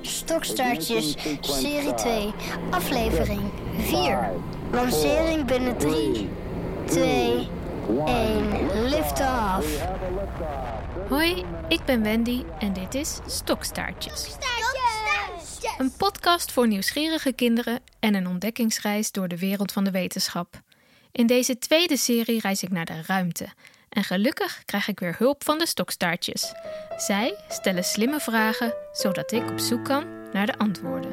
Stokstaartjes, serie 2, aflevering 4. Lancering binnen 3, 2, 1, lift off. Hoi, ik ben Wendy en dit is Stokstaartjes. Een podcast voor nieuwsgierige kinderen en een ontdekkingsreis door de wereld van de wetenschap. In deze tweede serie reis ik naar de ruimte. En gelukkig krijg ik weer hulp van de stokstaartjes. Zij stellen slimme vragen, zodat ik op zoek kan naar de antwoorden.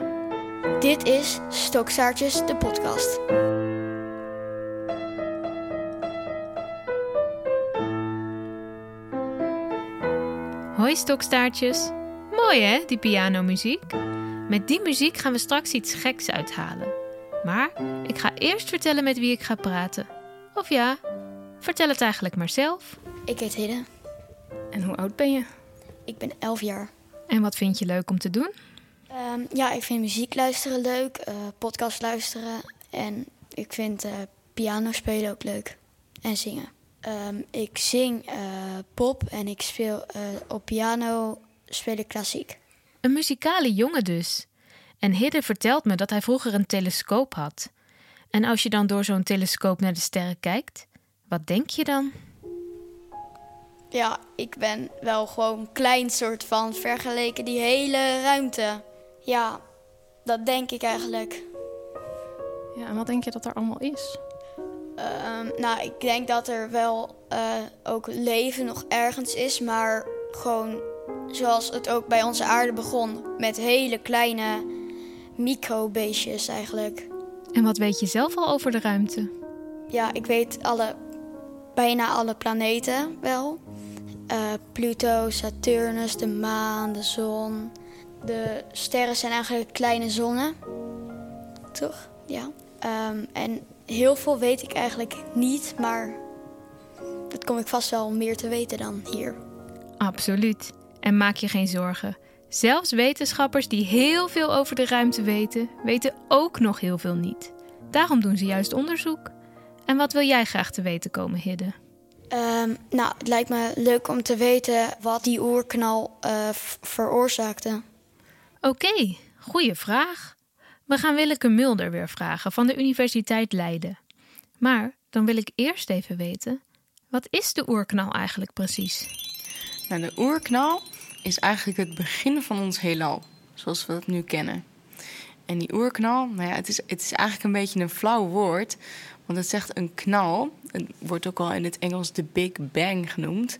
Dit is Stokstaartjes, de podcast. Hoi stokstaartjes. Mooi hè, die pianomuziek? Met die muziek gaan we straks iets geks uithalen. Maar ik ga eerst vertellen met wie ik ga praten. Of ja, vertel het eigenlijk maar zelf. Ik heet Hidde. En hoe oud ben je? Ik ben 11 jaar. En wat vind je leuk om te doen? Ehm, ja, ik vind muziek luisteren leuk, eh, podcast luisteren en ik vind eh, piano spelen ook leuk en zingen. Ehm, ik zing eh, pop en ik speel op piano speel ik klassiek. Een muzikale jongen dus. En Hidde vertelt me dat hij vroeger een telescoop had. En als je dan door zo'n telescoop naar de sterren kijkt, wat denk je dan? Ja, ik ben wel gewoon klein soort van vergeleken die hele ruimte. Ja, dat denk ik eigenlijk. Ja, en wat denk je dat er allemaal is? Ehm, nou, ik denk dat er wel eh, ook leven nog ergens is, maar gewoon zoals het ook bij onze aarde begon, met hele kleine microbeestjes eigenlijk. En wat weet je zelf al over de ruimte? Ja, ik weet alle, bijna alle planeten wel. Eh, Pluto, Saturnus, de maan, de zon. De sterren zijn eigenlijk kleine zonnen. Toch? Ja. Ehm, en heel veel weet ik eigenlijk niet, maar dat kom ik vast wel meer te weten dan hier. Absoluut. En maak je geen zorgen. Zelfs wetenschappers die heel veel over de ruimte weten, weten ook nog heel veel niet. Daarom doen ze juist onderzoek. En wat wil jij graag te weten komen, Hidde? Ehm, nou, het lijkt me leuk om te weten wat die oerknal eh, veroorzaakte. Oké, goede vraag. We gaan Willeke Mulder weer vragen van de Universiteit Leiden. Maar dan wil ik eerst even weten: wat is de oerknal eigenlijk precies? Nou, de oerknal is eigenlijk het begin van ons heelal, zoals we dat nu kennen. En die oerknal, nou ja, het is, het is eigenlijk een beetje een flauw woord, het zegt een knal. Het wordt ook al in het Engels de Big Bang genoemd.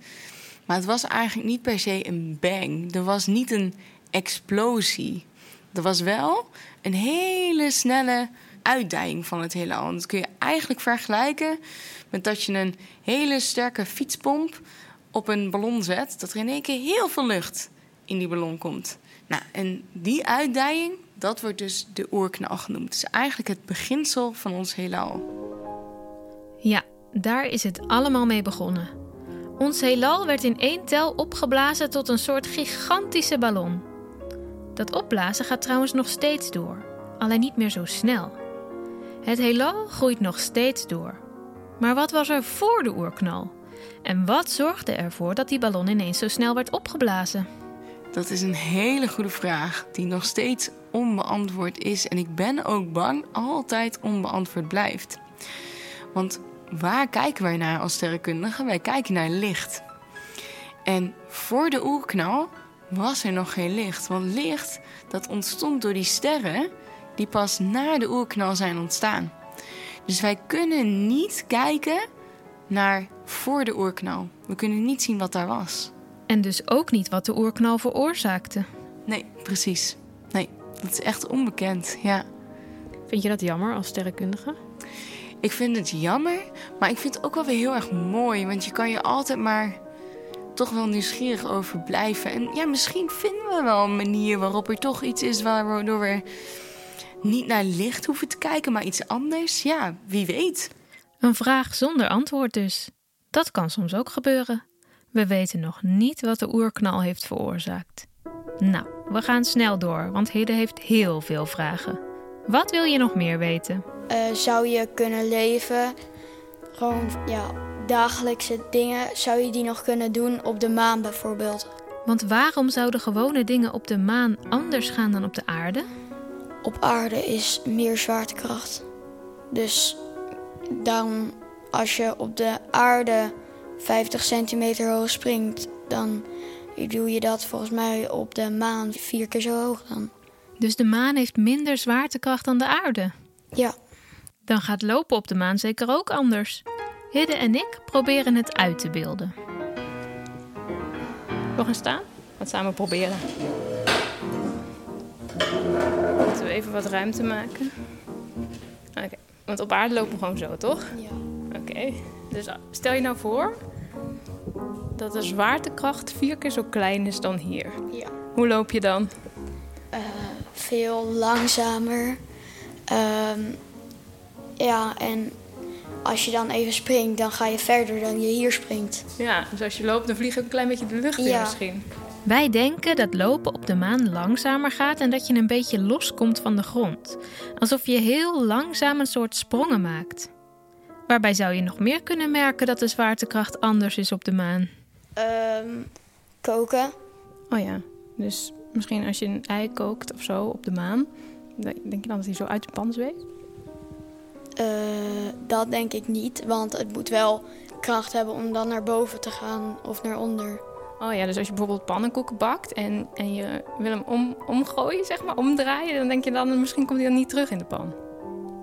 Maar het was eigenlijk niet per se een bang. Er was niet een explosie. Er was wel een hele snelle uitdijing van het heelal. En dat kun je eigenlijk vergelijken met dat je een hele sterke fietspomp op een ballon zet, dat er in één keer heel veel lucht in die ballon komt. Nou, en die uitdijing, dat wordt dus de oerknal genoemd. Het is eigenlijk het beginsel van ons heelal. Ja, daar is het allemaal mee begonnen. Ons heelal werd in één tel opgeblazen tot een soort gigantische ballon. Dat opblazen gaat trouwens nog steeds door, alleen niet meer zo snel. Het heelal groeit nog steeds door. Maar wat was er voor de oerknal? En wat zorgde ervoor dat die ballon ineens zo snel werd opgeblazen? Dat is een hele goede vraag die nog steeds onbeantwoord is. En ik ben ook bang altijd onbeantwoord blijft. Want waar kijken wij naar als sterrenkundigen? Wij kijken naar licht. En voor de oerknal was er nog geen licht. Want licht dat ontstond door die sterren die pas na de oerknal zijn ontstaan. Dus wij kunnen niet kijken naar voor de oerknal. We kunnen niet zien wat daar was. En dus ook niet wat de oerknal veroorzaakte. Nee, precies. Nee, dat is echt onbekend, ja. Vind je dat jammer als sterrenkundige? Ik vind het jammer, maar ik vind het ook wel weer heel erg mooi. Want je kan je altijd maar toch wel nieuwsgierig over blijven. En ja, misschien vinden we wel een manier waarop er toch iets is waardoor we niet naar licht hoeven te kijken, maar iets anders. Ja, wie weet. Een vraag zonder antwoord dus. Dat kan soms ook gebeuren. We weten nog niet wat de oerknal heeft veroorzaakt. Nou, we gaan snel door, want Hidde heeft heel veel vragen. Wat wil je nog meer weten? Eh, zou je kunnen leven, gewoon ja, dagelijkse dingen, zou je die nog kunnen doen op de maan bijvoorbeeld? Want waarom zouden gewone dingen op de maan anders gaan dan op de aarde? Op aarde is meer zwaartekracht. Dus dan als je op de aarde 50 centimeter hoog springt, dan doe je dat volgens mij op de maan vier keer zo hoog dan. Dus de maan heeft minder zwaartekracht dan de aarde. Ja, Dan gaat lopen op de maan zeker ook anders. Hidde en ik proberen het uit te beelden. Wil gaan staan? Wat samen proberen. Moeten we even wat ruimte maken? Oké, want op aarde lopen we gewoon zo, toch? ja. Oké, dus stel je nou voor dat de zwaartekracht vier keer zo klein is dan hier. ja. Hoe loop je dan? Veel langzamer. Ehm, ja, en als je dan even springt, dan ga je verder dan je hier springt. Ja, dus als je loopt, dan vlieg je ook een klein beetje de lucht in Ja. misschien. Wij denken dat lopen op de maan langzamer gaat en dat je een beetje loskomt van de grond. Alsof je heel langzaam een soort sprongen maakt. Waarbij zou je nog meer kunnen merken dat de zwaartekracht anders is op de maan? Ehm, koken. Oh ja, dus misschien als je een ei kookt of zo op de maan, denk je dan dat hij zo uit de pan zweeft? Eh, dat denk ik niet, want het moet wel kracht hebben om dan naar boven te gaan of naar onder. Oh ja, dus als je bijvoorbeeld pannenkoeken bakt en, en je wil hem om, omgooien, zeg maar, omdraaien, dan denk je dan misschien komt hij dan niet terug in de pan.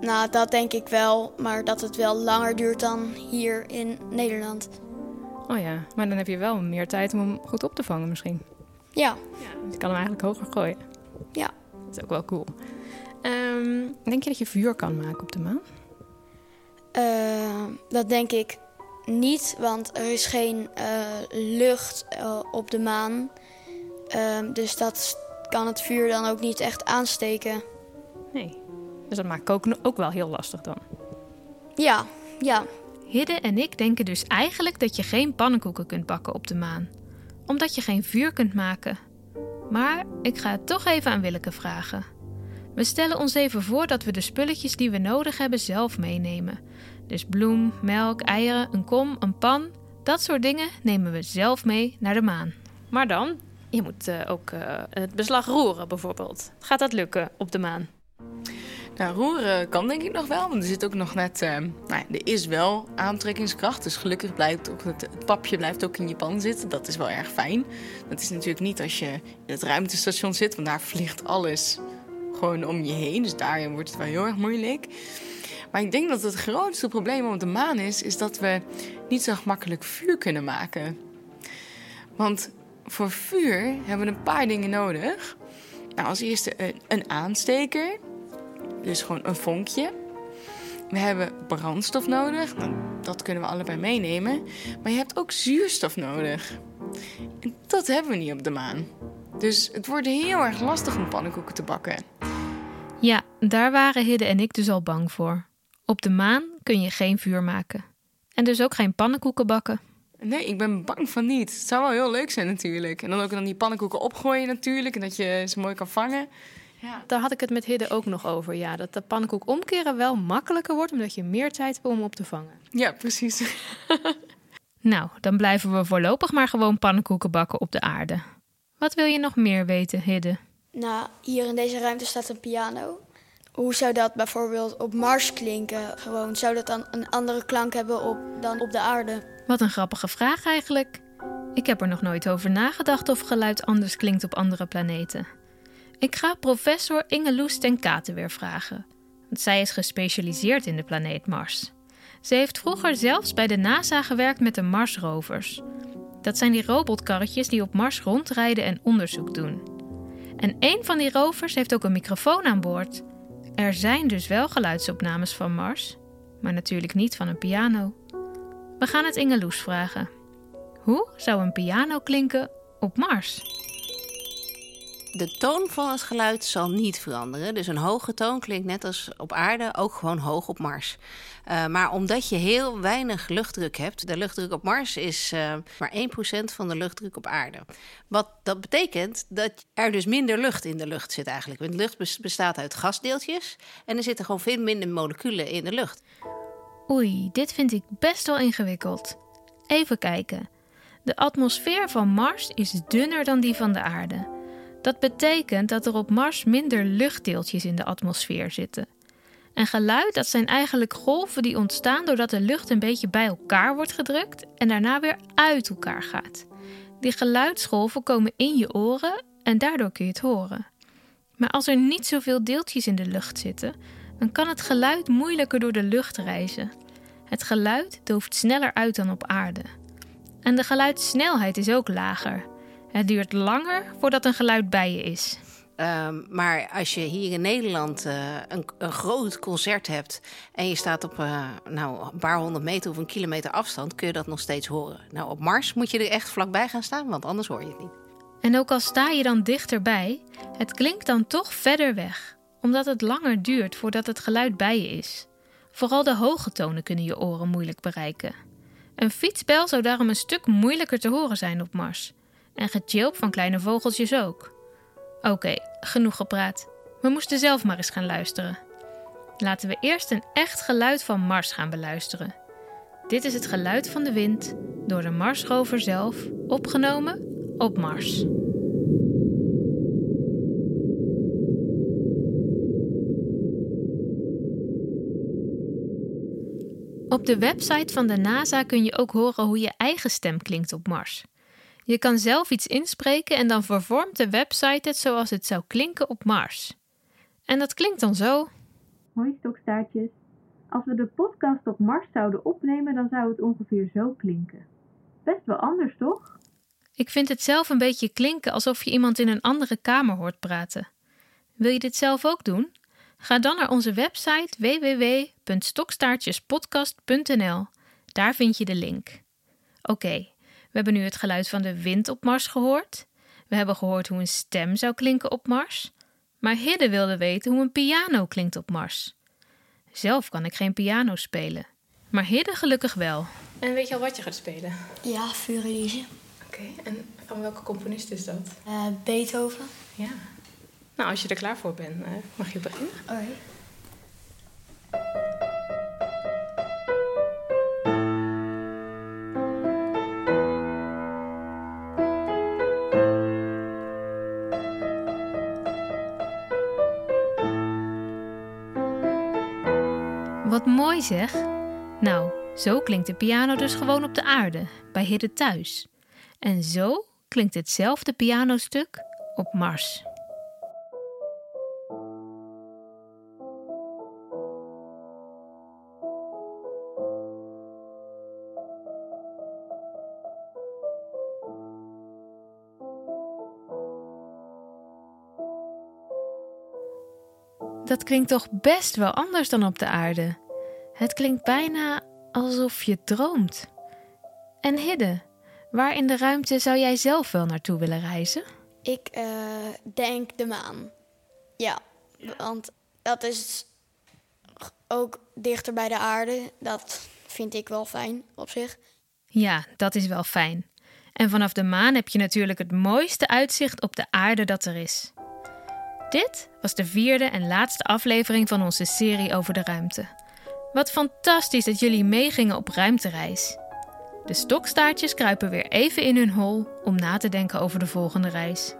Nou, dat denk ik wel, maar dat het wel langer duurt dan hier in Nederland. Oh ja, maar dan heb je wel meer tijd om hem goed op te vangen misschien. Ja, Ja, dus je kan hem eigenlijk hoger gooien. ja. Dat is ook wel cool. Ehm, denk je dat je vuur kan maken op de maan? Eh, dat denk ik niet, want er is geen eh, lucht eh, op de maan. Ehm, dus dat kan het vuur dan ook niet echt aansteken. Nee. Dus dat maakt koken ook wel heel lastig dan. Ja, ja. Hidde en ik denken dus eigenlijk dat je geen pannenkoeken kunt bakken op de maan. Omdat je geen vuur kunt maken. Maar ik ga het toch even aan Willeke vragen. We stellen ons even voor dat we de spulletjes die we nodig hebben zelf meenemen. Dus bloem, melk, eieren, een kom, een pan. Dat soort dingen nemen we zelf mee naar de maan. Maar dan, je moet eh, ook eh, het beslag roeren bijvoorbeeld. Gaat dat lukken op de maan? Nou, roeren kan denk ik nog wel, want er zit ook nog net... eh, nou ja, er is wel aantrekkingskracht, dus gelukkig blijft ook het, het papje blijft ook in je pan zitten. Dat is wel erg fijn. Dat is natuurlijk niet als je in het ruimtestation zit, want daar vliegt alles gewoon om je heen. Dus daarin wordt het wel heel erg moeilijk. Maar ik denk dat het grootste probleem op de maan is, is dat we niet zo gemakkelijk vuur kunnen maken. Want voor vuur hebben we een paar dingen nodig. Nou, als eerste een, een aansteker. Dus gewoon een vonkje. We hebben brandstof nodig. Dat kunnen we allebei meenemen. Maar je hebt ook zuurstof nodig. En dat hebben we niet op de maan. Dus het wordt heel erg lastig om pannenkoeken te bakken. Ja, daar waren Hidde en ik dus al bang voor. Op de maan kun je geen vuur maken. En dus ook geen pannenkoeken bakken. Nee, ik ben bang van niet. Het zou wel heel leuk zijn natuurlijk. En dan ook dan die pannenkoeken opgooien natuurlijk. En dat je ze mooi kan vangen. Ja. Daar had ik het met Hidde ook nog over. Ja, dat de pannenkoek omkeren wel makkelijker wordt, omdat je meer tijd hebt om hem op te vangen. ja, precies. Nou, dan blijven we voorlopig maar gewoon pannenkoeken bakken op de aarde. Wat wil je nog meer weten, Hidde? Nou, hier in deze ruimte staat een piano. Hoe zou dat bijvoorbeeld op Mars klinken? Gewoon, zou dat dan een andere klank hebben op, dan op de aarde? Wat een grappige vraag eigenlijk. Ik heb er nog nooit over nagedacht of geluid anders klinkt op andere planeten. Ik ga professor Ingeloes ten Katen weer vragen. Want zij is gespecialiseerd in de planeet Mars. Ze heeft vroeger zelfs bij de NASA gewerkt met de Marsrovers. Dat zijn die robotkarretjes die op Mars rondrijden en onderzoek doen. En een van die rovers heeft ook een microfoon aan boord. Er zijn dus wel geluidsopnames van Mars, maar natuurlijk niet van een piano. We gaan het Ingeloes vragen. Hoe zou een piano klinken op Mars? De toon van het geluid zal niet veranderen. Dus een hoge toon klinkt net als op aarde ook gewoon hoog op Mars. Uh, maar omdat je heel weinig luchtdruk hebt, de luchtdruk op Mars is uh, maar 1% van de luchtdruk op aarde. Wat dat betekent dat er dus minder lucht in de lucht zit eigenlijk. Want lucht bestaat uit gasdeeltjes en er zitten gewoon veel minder moleculen in de lucht. Oei, dit vind ik best wel ingewikkeld. Even kijken. De atmosfeer van Mars is dunner dan die van de aarde. Dat betekent dat er op Mars minder luchtdeeltjes in de atmosfeer zitten. En geluid, dat zijn eigenlijk golven die ontstaan doordat de lucht een beetje bij elkaar wordt gedrukt en daarna weer uit elkaar gaat. Die geluidsgolven komen in je oren en daardoor kun je het horen. Maar als er niet zoveel deeltjes in de lucht zitten, dan kan het geluid moeilijker door de lucht reizen. Het geluid dooft sneller uit dan op aarde. En de geluidssnelheid is ook lager. Het duurt langer voordat een geluid bij je is. Ehm, maar als je hier in Nederland uh, een, een, groot concert hebt en je staat op uh, nou, een paar honderd meter of een kilometer afstand, kun je dat nog steeds horen. Nou, op Mars moet je er echt vlakbij gaan staan, want anders hoor je het niet. En ook al sta je dan dichterbij, het klinkt dan toch verder weg, omdat het langer duurt voordat het geluid bij je is. Vooral de hoge tonen kunnen je oren moeilijk bereiken. Een fietsbel zou daarom een stuk moeilijker te horen zijn op Mars. En getjilp van kleine vogeltjes ook. Oké, genoeg gepraat. We moesten zelf maar eens gaan luisteren. Laten we eerst een echt geluid van Mars gaan beluisteren. Dit is het geluid van de wind door de Marsrover zelf, opgenomen op Mars. Op de website van de NASA kun je ook horen hoe je eigen stem klinkt op Mars. Je kan zelf iets inspreken en dan vervormt de website het zoals het zou klinken op Mars. En dat klinkt dan zo. Hoi stokstaartjes. Als we de podcast op Mars zouden opnemen, dan zou het ongeveer zo klinken. Best wel anders, toch? Ik vind het zelf een beetje klinken alsof je iemand in een andere kamer hoort praten. Wil je dit zelf ook doen? Ga dan naar onze website www.stokstaartjespodcast.nl. Daar vind je de link. Oké, hebben nu het geluid van de wind op Mars gehoord. We hebben gehoord hoe een stem zou klinken op Mars. Maar Hidde wilde weten hoe een piano klinkt op Mars. Zelf kan ik geen piano spelen. Maar Hidde gelukkig wel. En weet je al wat je gaat spelen? Ja, Furelize. Oké, en van welke componist is dat? Uh, Beethoven. Ja. Nou, als je er klaar voor bent, uh, mag je beginnen. Oké. Wat mooi zeg. Nou, zo klinkt de piano dus gewoon op de aarde, bij Hidde thuis. En zo klinkt hetzelfde pianostuk op Mars. Dat klinkt toch best wel anders dan op de aarde. Het klinkt bijna alsof je droomt. En Hidde, waar in de ruimte zou jij zelf wel naartoe willen reizen? Ik uh, denk de maan. Ja, want dat is ook dichter bij de aarde. Dat vind ik wel fijn op zich. Ja, dat is wel fijn. En vanaf de maan heb je natuurlijk het mooiste uitzicht op de aarde dat er is. Dit was de vierde en laatste aflevering van onze serie over de ruimte. Wat fantastisch dat jullie meegingen op ruimtereis. De stokstaartjes kruipen weer even in hun hol om na te denken over de volgende reis.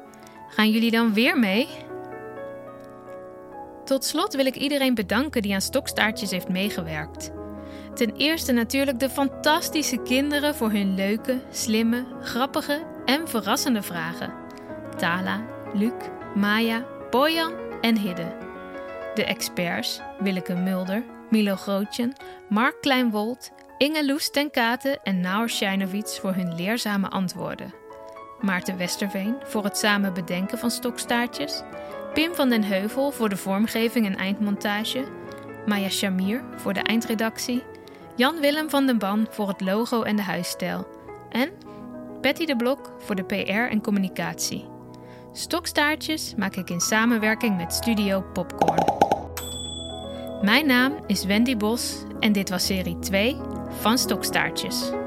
Gaan jullie dan weer mee? Tot slot wil ik iedereen bedanken die aan stokstaartjes heeft meegewerkt. Ten eerste natuurlijk de fantastische kinderen voor hun leuke, slimme, grappige en verrassende vragen. Tala, Luc, Maya, Bojan en Hidde. De experts Willeke Mulder, Milo Grootjen, Mark Kleinwold, Inge Loes ten Katen en Naur Schijnowitz voor hun leerzame antwoorden. Maarten Westerveen voor het samen bedenken van stokstaartjes. Pim van den Heuvel voor de vormgeving en eindmontage. Maya Shamir voor de eindredactie. Jan Willem van den Ban voor het logo en de huisstijl. En Betty de Blok voor de PR en communicatie. Stokstaartjes maak ik in samenwerking met Studio Popcorn. Mijn naam is Wendy Bos en dit was serie 2 van Stokstaartjes.